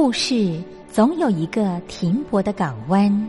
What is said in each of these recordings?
故事总有一个停泊的港湾。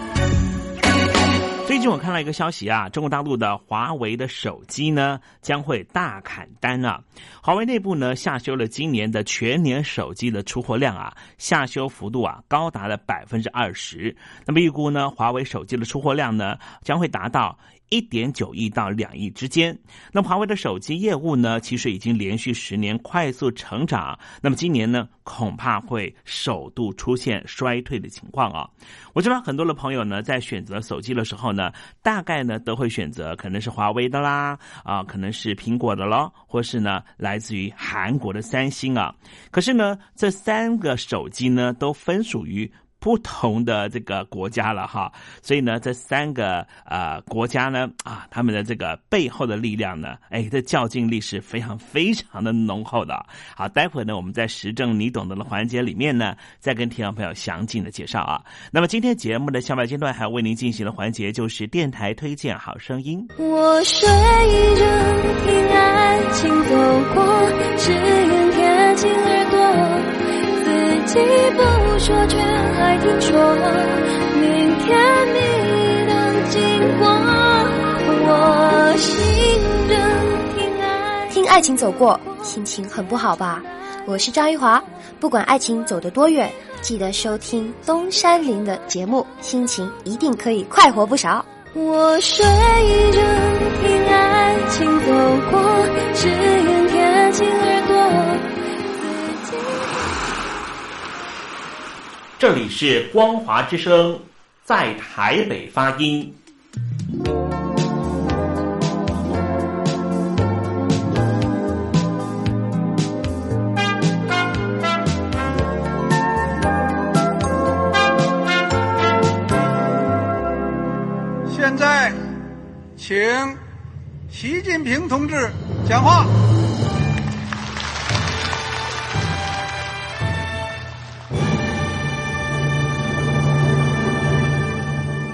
最近我看到一个消息啊，中国大陆的华为的手机呢将会大砍单啊。华为内部呢下修了今年的全年手机的出货量啊，下修幅度啊高达了百分之二十。那么预估呢，华为手机的出货量呢将会达到。一点九亿到两亿之间。那华为的手机业务呢，其实已经连续十年快速成长。那么今年呢，恐怕会首度出现衰退的情况啊。我知道很多的朋友呢，在选择手机的时候呢，大概呢都会选择可能是华为的啦，啊，可能是苹果的咯，或是呢来自于韩国的三星啊。可是呢，这三个手机呢，都分属于。不同的这个国家了哈，所以呢，这三个呃国家呢啊，他们的这个背后的力量呢，哎，这较劲力是非常非常的浓厚的。好，待会呢，我们在时政你懂得的环节里面呢，再跟听众朋友详尽的介绍啊。那么今天节目的下半阶段还要为您进行的环节就是电台推荐好声音。我睡着听爱情走过，只愿贴近耳朵。不说，却还听说明天你能经过。我信任听爱，听爱情走过，心情很不好吧？我是张玉华，不管爱情走得多远，记得收听东山林的节目，心情一定可以快活不少。我睡着听爱情走过，只愿贴近这里是光华之声，在台北发音。现在，请习近平同志讲话。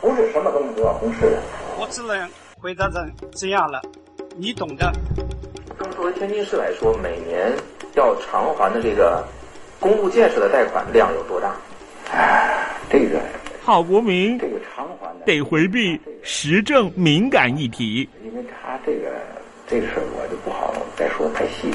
不是什么东西都要公示的。我只能回答成这样了，你懂的。作为天津市来说，每年要偿还的这个公路建设的贷款量有多大？哎，这个郝国民，这个偿还的得回避时政敏感议题。因为他这个这个事儿，我就不好再说太细。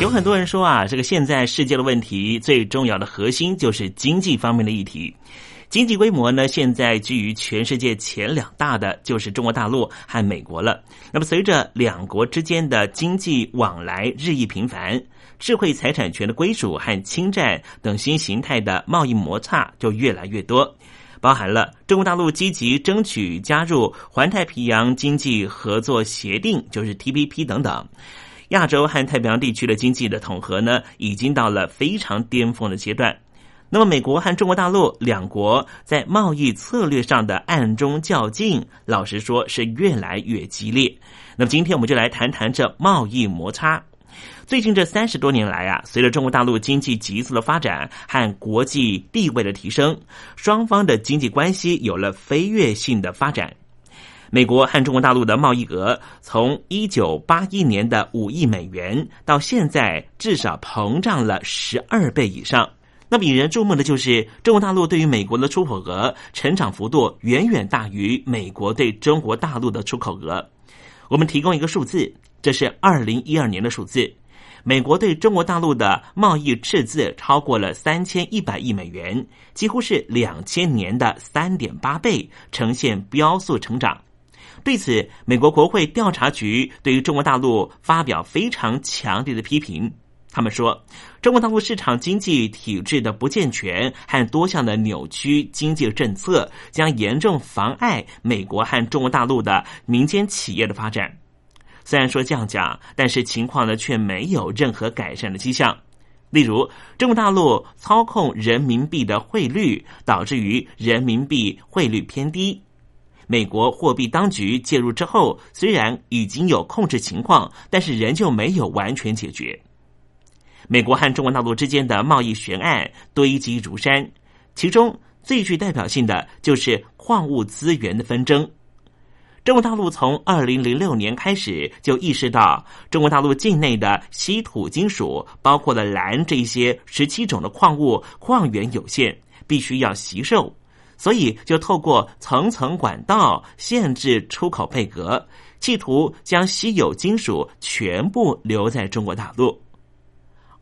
有很多人说啊，这个现在世界的问题最重要的核心就是经济方面的议题。经济规模呢，现在居于全世界前两大的就是中国大陆和美国了。那么，随着两国之间的经济往来日益频繁，智慧财产权的归属和侵占等新形态的贸易摩擦就越来越多，包含了中国大陆积极争取加入环太平洋经济合作协定，就是 TPP 等等。亚洲和太平洋地区的经济的统合呢，已经到了非常巅峰的阶段。那么，美国和中国大陆两国在贸易策略上的暗中较劲，老实说是越来越激烈。那么，今天我们就来谈谈这贸易摩擦。最近这三十多年来啊，随着中国大陆经济急速的发展和国际地位的提升，双方的经济关系有了飞跃性的发展。美国和中国大陆的贸易额从一九八一年的五亿美元，到现在至少膨胀了十二倍以上。那么引人注目的就是，中国大陆对于美国的出口额成长幅度远远大于美国对中国大陆的出口额。我们提供一个数字，这是二零一二年的数字，美国对中国大陆的贸易赤字超过了三千一百亿美元，几乎是两千年的三点八倍，呈现飙速成长。对此，美国国会调查局对于中国大陆发表非常强烈的批评。他们说，中国大陆市场经济体制的不健全和多项的扭曲经济政策，将严重妨碍美国和中国大陆的民间企业的发展。虽然说这样讲，但是情况呢却没有任何改善的迹象。例如，中国大陆操控人民币的汇率，导致于人民币汇率偏低。美国货币当局介入之后，虽然已经有控制情况，但是仍旧没有完全解决。美国和中国大陆之间的贸易悬案堆积如山，其中最具代表性的就是矿物资源的纷争。中国大陆从二零零六年开始就意识到，中国大陆境内的稀土金属，包括了蓝这些十七种的矿物矿源有限，必须要吸售。所以，就透过层层管道限制出口配额，企图将稀有金属全部留在中国大陆。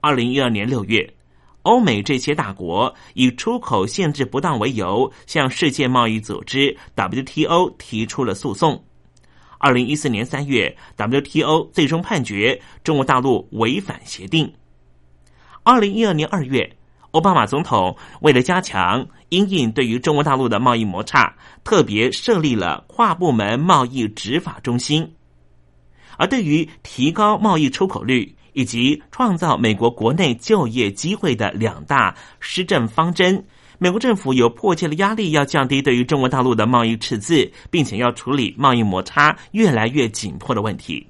二零一二年六月，欧美这些大国以出口限制不当为由，向世界贸易组织 WTO 提出了诉讼。二零一四年三月，WTO 最终判决中国大陆违反协定。二零一二年二月。奥巴马总统为了加强因应对于中国大陆的贸易摩擦，特别设立了跨部门贸易执法中心。而对于提高贸易出口率以及创造美国国内就业机会的两大施政方针，美国政府有迫切的压力要降低对于中国大陆的贸易赤字，并且要处理贸易摩擦越来越紧迫的问题。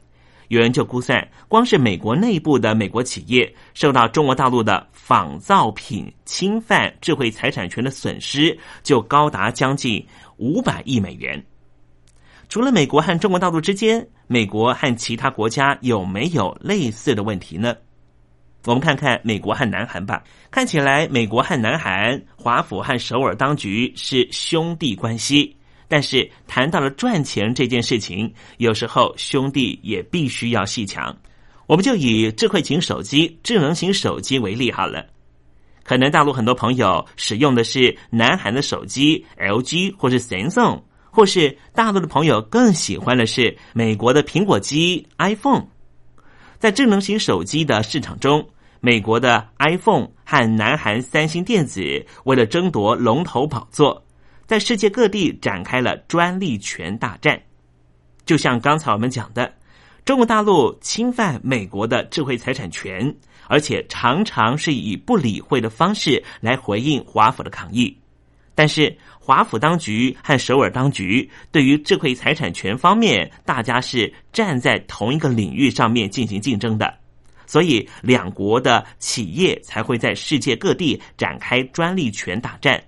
有人就估算，光是美国内部的美国企业受到中国大陆的仿造品侵犯智慧财产权的损失，就高达将近五百亿美元。除了美国和中国大陆之间，美国和其他国家有没有类似的问题呢？我们看看美国和南韩吧。看起来，美国和南韩、华府和首尔当局是兄弟关系。但是谈到了赚钱这件事情，有时候兄弟也必须要细强。我们就以智慧型手机、智能型手机为例好了。可能大陆很多朋友使用的是南韩的手机，LG 或是 Samsung，或是大陆的朋友更喜欢的是美国的苹果机 iPhone。在智能型手机的市场中，美国的 iPhone 和南韩三星电子为了争夺龙头宝座。在世界各地展开了专利权大战，就像刚才我们讲的，中国大陆侵犯美国的智慧财产权，而且常常是以不理会的方式来回应华府的抗议。但是华府当局和首尔当局对于智慧财产权方面，大家是站在同一个领域上面进行竞争的，所以两国的企业才会在世界各地展开专利权大战。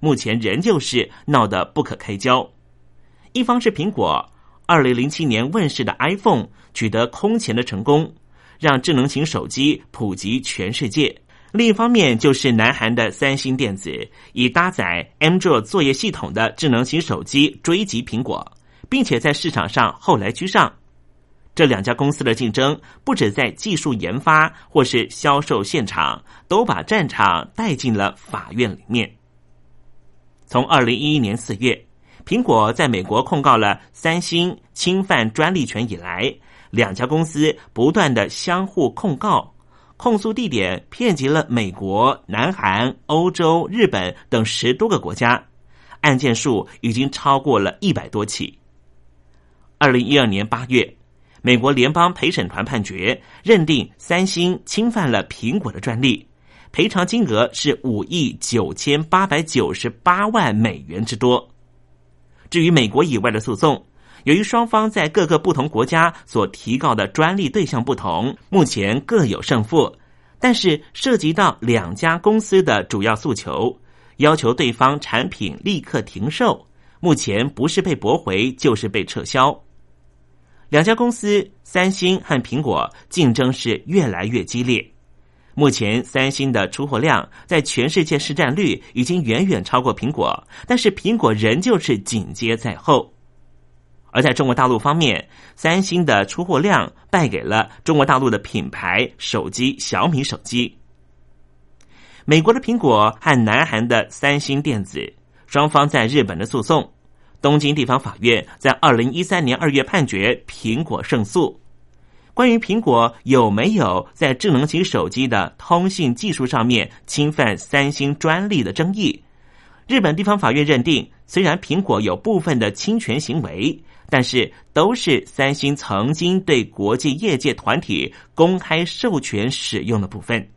目前仍旧是闹得不可开交。一方是苹果，二零零七年问世的 iPhone 取得空前的成功，让智能型手机普及全世界；另一方面就是南韩的三星电子，以搭载 Android 作业系统的智能型手机追击苹果，并且在市场上后来居上。这两家公司的竞争不止在技术研发或是销售现场，都把战场带进了法院里面。从二零一一年四月，苹果在美国控告了三星侵犯专利权以来，两家公司不断的相互控告，控诉地点遍及了美国、南韩、欧洲、日本等十多个国家，案件数已经超过了一百多起。二零一二年八月。美国联邦陪审团判决认定三星侵犯了苹果的专利，赔偿金额是五亿九千八百九十八万美元之多。至于美国以外的诉讼，由于双方在各个不同国家所提告的专利对象不同，目前各有胜负。但是涉及到两家公司的主要诉求，要求对方产品立刻停售，目前不是被驳回，就是被撤销。两家公司三星和苹果竞争是越来越激烈。目前，三星的出货量在全世界市占率已经远远超过苹果，但是苹果仍旧是紧接在后。而在中国大陆方面，三星的出货量败给了中国大陆的品牌手机小米手机。美国的苹果和南韩的三星电子双方在日本的诉讼。东京地方法院在二零一三年二月判决苹果胜诉。关于苹果有没有在智能型手机的通信技术上面侵犯三星专利的争议，日本地方法院认定，虽然苹果有部分的侵权行为，但是都是三星曾经对国际业界团体公开授权使用的部分，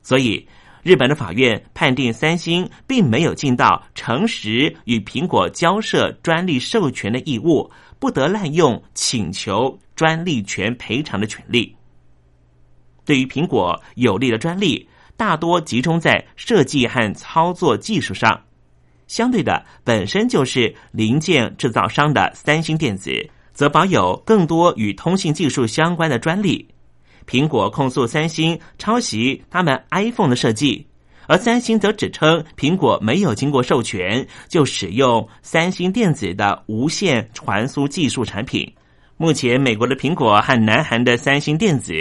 所以。日本的法院判定，三星并没有尽到诚实与苹果交涉专利授权的义务，不得滥用请求专利权赔偿的权利。对于苹果有利的专利，大多集中在设计和操作技术上；相对的，本身就是零件制造商的三星电子，则保有更多与通信技术相关的专利。苹果控诉三星抄袭他们 iPhone 的设计，而三星则指称苹果没有经过授权就使用三星电子的无线传输技术产品。目前，美国的苹果和南韩的三星电子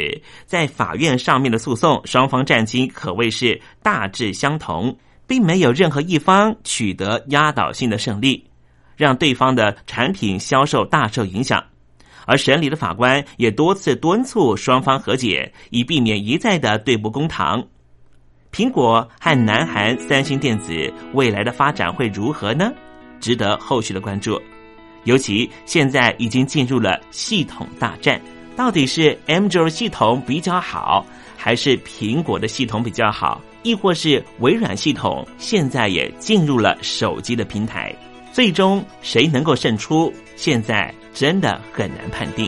在法院上面的诉讼，双方战绩可谓是大致相同，并没有任何一方取得压倒性的胜利，让对方的产品销售大受影响。而审理的法官也多次敦促双方和解，以避免一再的对簿公堂。苹果和南韩三星电子未来的发展会如何呢？值得后续的关注。尤其现在已经进入了系统大战，到底是 Android 系统比较好，还是苹果的系统比较好？亦或是微软系统现在也进入了手机的平台？最终谁能够胜出？现在。真的很难判定。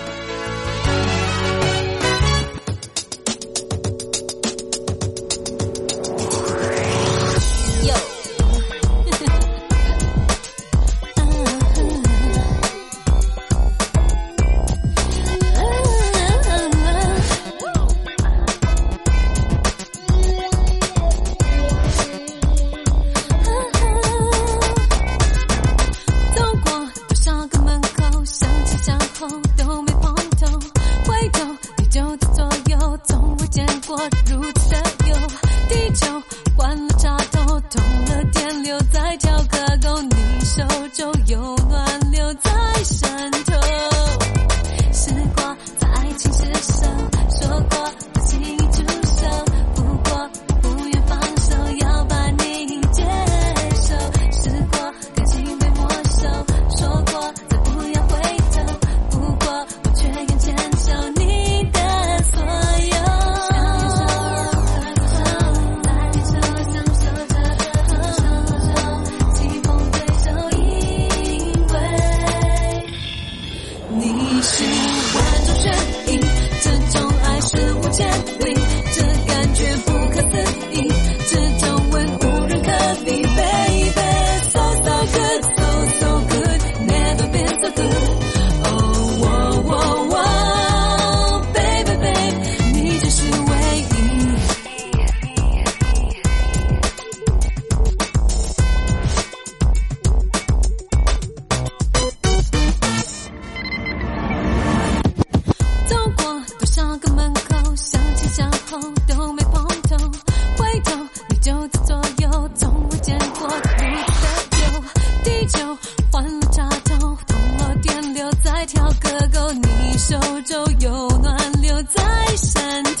咬个够，你手中有暖流在闪。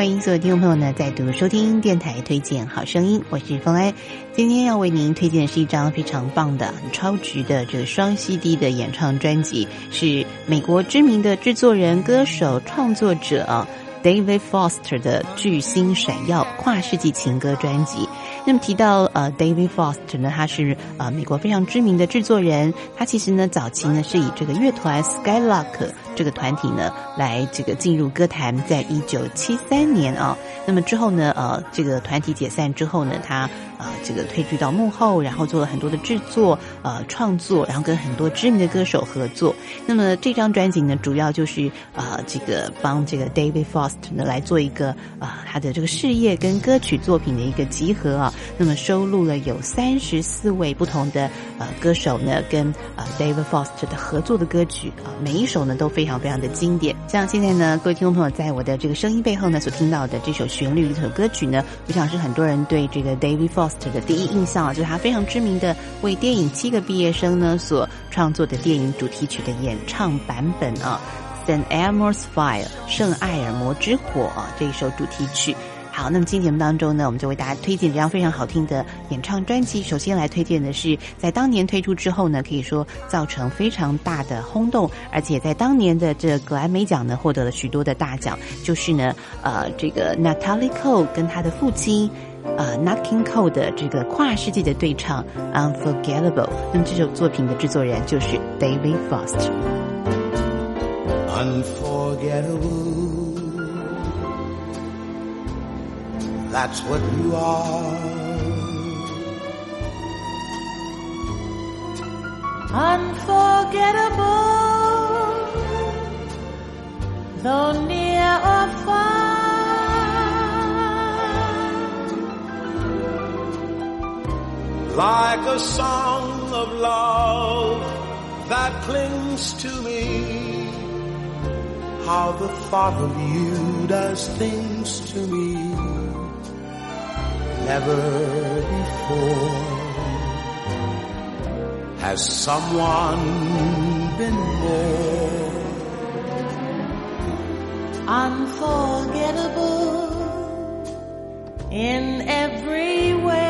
欢迎所有听众朋友呢再度收听电台推荐好声音，我是风埃。今天要为您推荐的是一张非常棒的、超值的这个双 CD 的演唱专辑，是美国知名的制作人、歌手、创作者 David Foster 的巨星闪耀跨世纪情歌专辑。那么提到呃 David Foster 呢，他是呃美国非常知名的制作人，他其实呢早期呢是以这个乐团 Skylark 这个团体呢来这个进入歌坛，在一九七三年啊，那么之后呢呃这个团体解散之后呢，他呃这个退居到幕后，然后做了很多的制作呃创作，然后跟很多知名的歌手合作。那么这张专辑呢，主要就是呃这个帮这个 David Foster 呢来做一个啊他的这个事业跟歌曲作品的一个集合啊。那么收录了有三十四位不同的呃歌手呢跟呃 David Foster 的合作的歌曲啊，每一首呢都非常非常的经典。像现在呢，各位听众朋友在我的这个声音背后呢所听到的这首旋律这首歌曲呢，我想是很多人对这个 David Frost 的第一印象啊，就是他非常知名的为电影《七个毕业生》呢所创作的电影主题曲的演唱版本啊，《St. Elmo's Fire》圣艾尔摩之火啊这一首主题曲。好，那么今天节目当中呢，我们就为大家推荐这张非常好听的演唱专辑。首先来推荐的是，在当年推出之后呢，可以说造成非常大的轰动，而且在当年的这格莱美奖呢，获得了许多的大奖。就是呢，呃，这个 Natalie Cole 跟他的父亲，呃，Nat King Cole 的这个跨世纪的对唱《Unforgettable》。那么这首作品的制作人就是 David Foster。Unforgettable. That's what you are. Unforgettable, though near or far. Like a song of love that clings to me. How the thought of you does things to me. Never before has someone been more unforgettable in every way.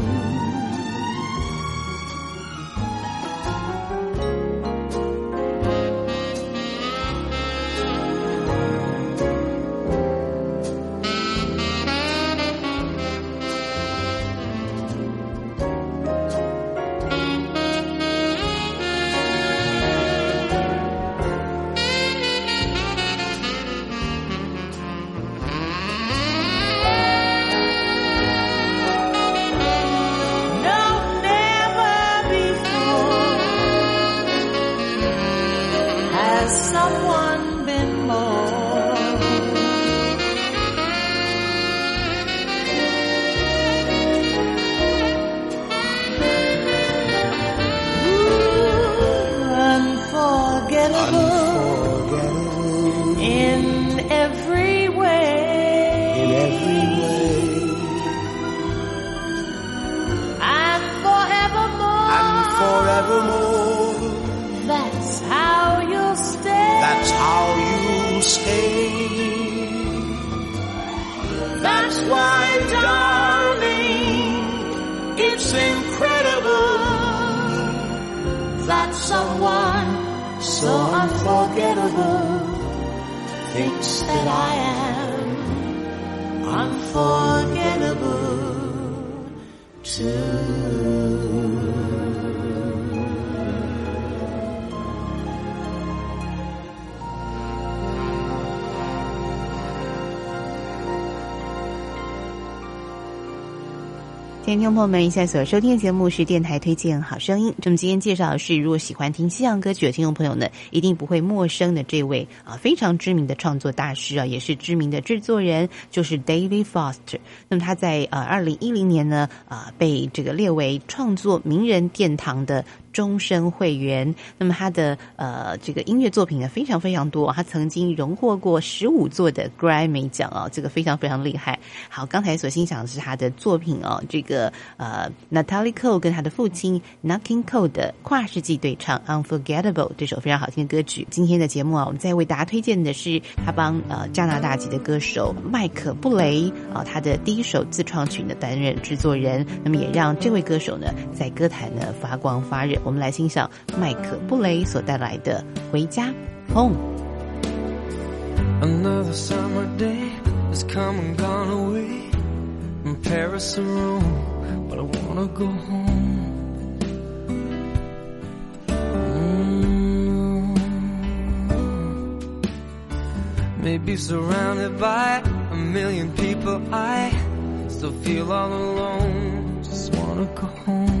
听众朋友们，现在所收听的节目是电台推荐好声音。那么今天介绍的是，如果喜欢听西洋歌曲的听众朋友呢，一定不会陌生的这位啊非常知名的创作大师啊，也是知名的制作人，就是 David Foster。那么他在呃二零一零年呢啊被这个列为创作名人殿堂的。终身会员，那么他的呃这个音乐作品呢非常非常多，他曾经荣获过十五座的 Grammy 奖啊，这个非常非常厉害。好，刚才所欣赏的是他的作品哦，这个。呃 Natalie Cole 跟他的父亲 Knocking Cole 的跨世纪对唱《Unforgettable》这首非常好听的歌曲。今天的节目啊，我们再为大家推荐的是他帮呃加拿大籍的歌手麦克布雷啊他的第一首自创曲呢担任制作人，那么也让这位歌手呢在歌坛呢发光发热。我们来欣赏麦克布雷所带来的《回家》Home。Another summer day has come and gone way Paris or Rome, but I wanna go home. Maybe surrounded by a million people, I still feel all alone. Just wanna go home.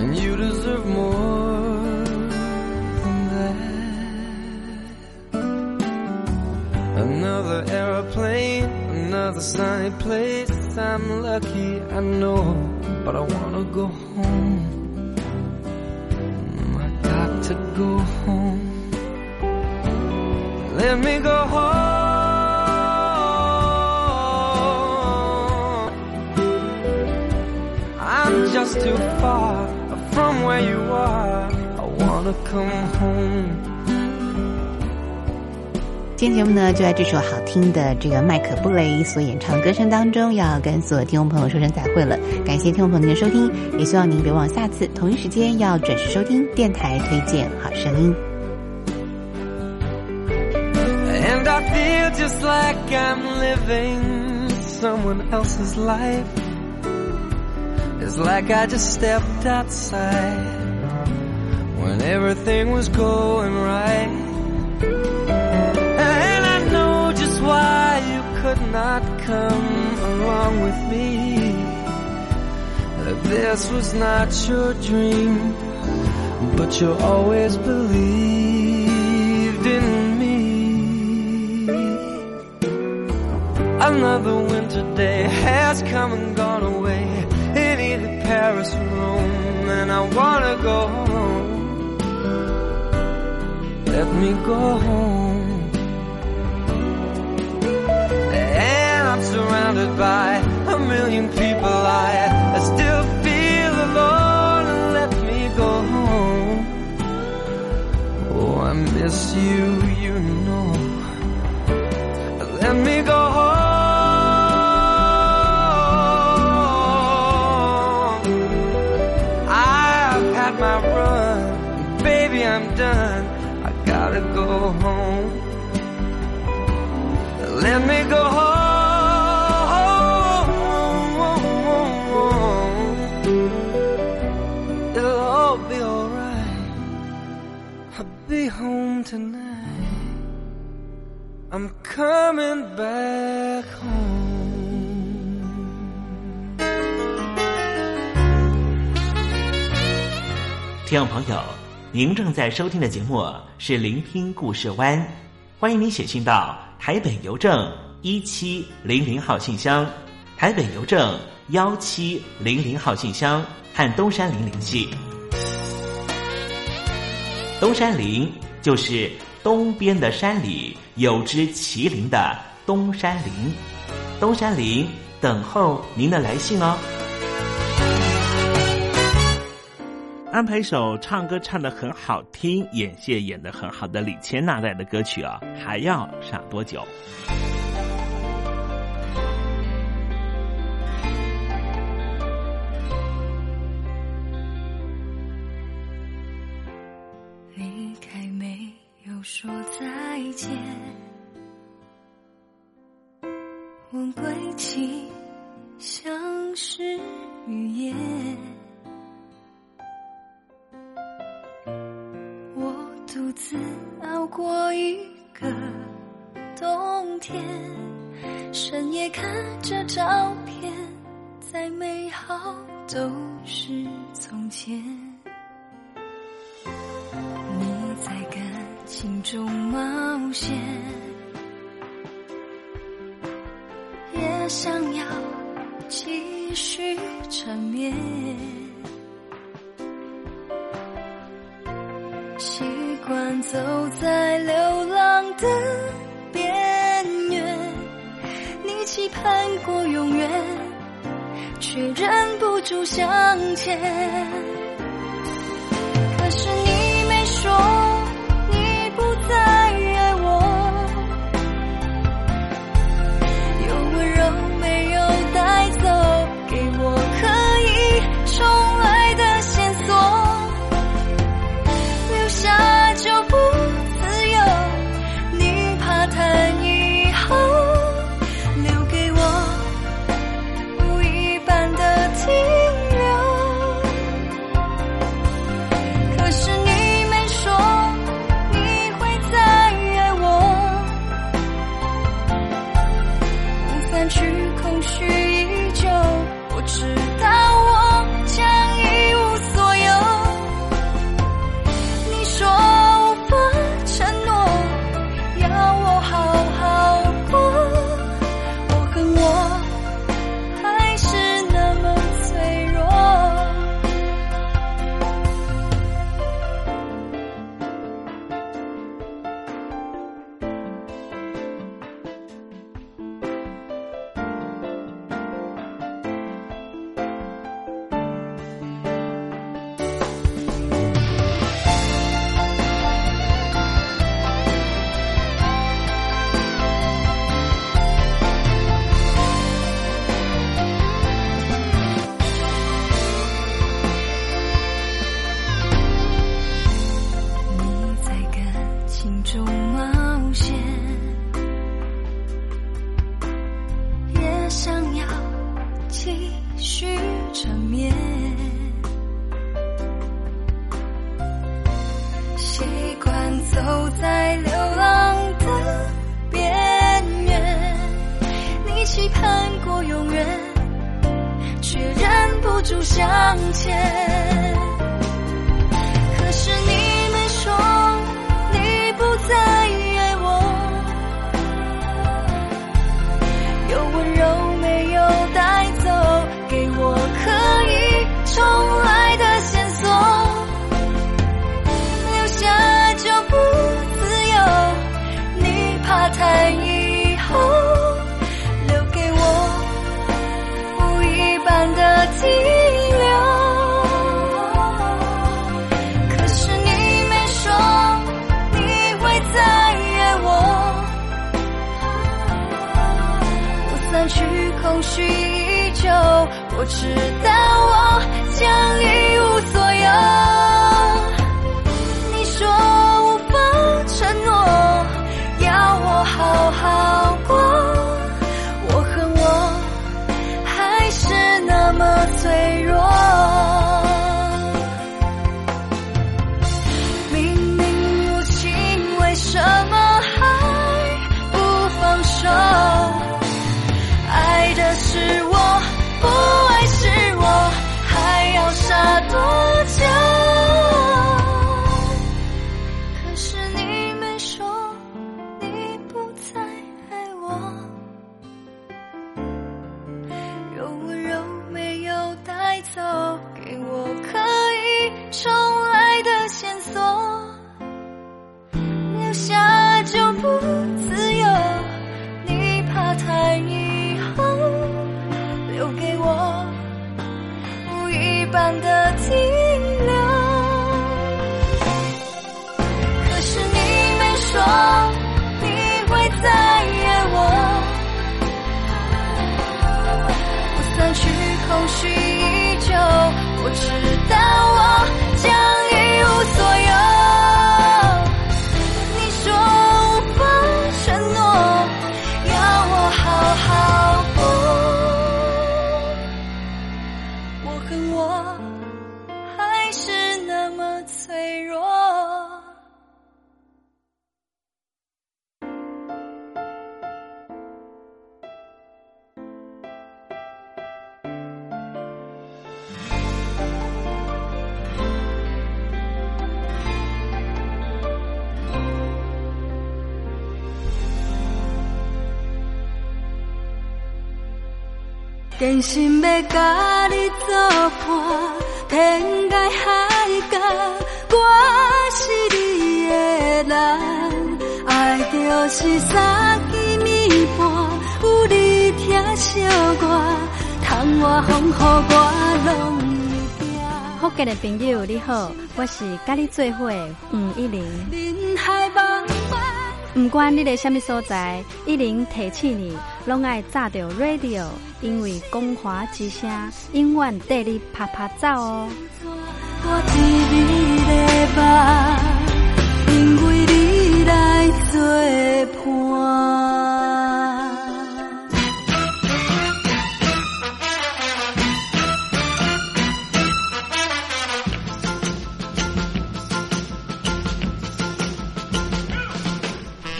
and you deserve more than that. Another aeroplane, another sunny place. I'm lucky, I know, but I wanna go home. I got to go home. Let me go home. I'm just too far where you are. I wanna come home. 今天节目呢，就在这首好听的这个麦克布雷所演唱的歌声当中，要跟所有听众朋友说声再会了。感谢听众朋友您的收听，也希望您别忘下次同一时间要准时收听电台推荐好声音。And I feel just like I'm living someone else's life. It's like I just stepped outside when everything was going right. And I know just why you could not come along with me. This was not your dream, but you always believed in me. Another winter day has come and gone I wanna go home. Let me go home. And I'm surrounded by a million people. I, I still feel alone. Let me go home. Oh, I miss you, you know. Let me go home. It'll all be alright. I'll be home tonight. I'm coming back home. 听众朋友，您正在收听的节目是《聆听故事湾》，欢迎您写信到台北邮政一七零零号信箱，台北邮政幺七零零号信箱和东山林联系。东山林就是东边的山里有只麒麟的东山林，东山林等候您的来信哦。安排一首唱歌唱的很好听、演戏演的很好的李千娜带的歌曲啊，还要上多久？手相牵我知道我将一你走给我坚心要甲你作伴，天涯海角，我是你的人。爱就是三更暝半，有你风雨我拢会惊。福建的朋友你好，我是甲你做伙的吴一玲。不管你在什么所在，一零提起你，拢爱炸着 radio，因为光华之声永远带你啪啪走哦。我知你的梦，因为你来作伴。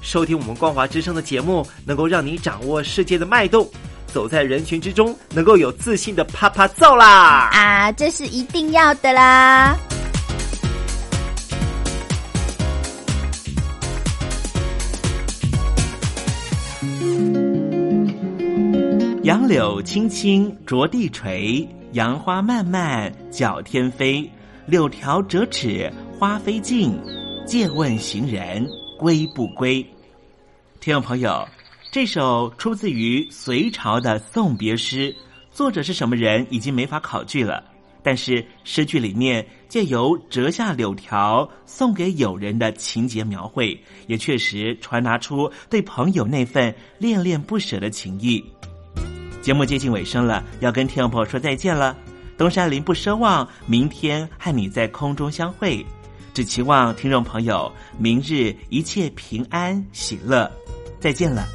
收听我们光华之声的节目，能够让你掌握世界的脉动，走在人群之中，能够有自信的啪啪揍啦！啊，这是一定要的啦！杨柳青青着地垂，杨花漫漫搅天飞。柳条折尺花飞尽，借问行人归不归？听众朋友，这首出自于隋朝的送别诗，作者是什么人已经没法考据了。但是诗句里面借由折下柳条送给友人的情节描绘，也确实传达出对朋友那份恋恋不舍的情谊。节目接近尾声了，要跟听众朋友说再见了。东山林不奢望明天和你在空中相会，只期望听众朋友明日一切平安喜乐。再见了。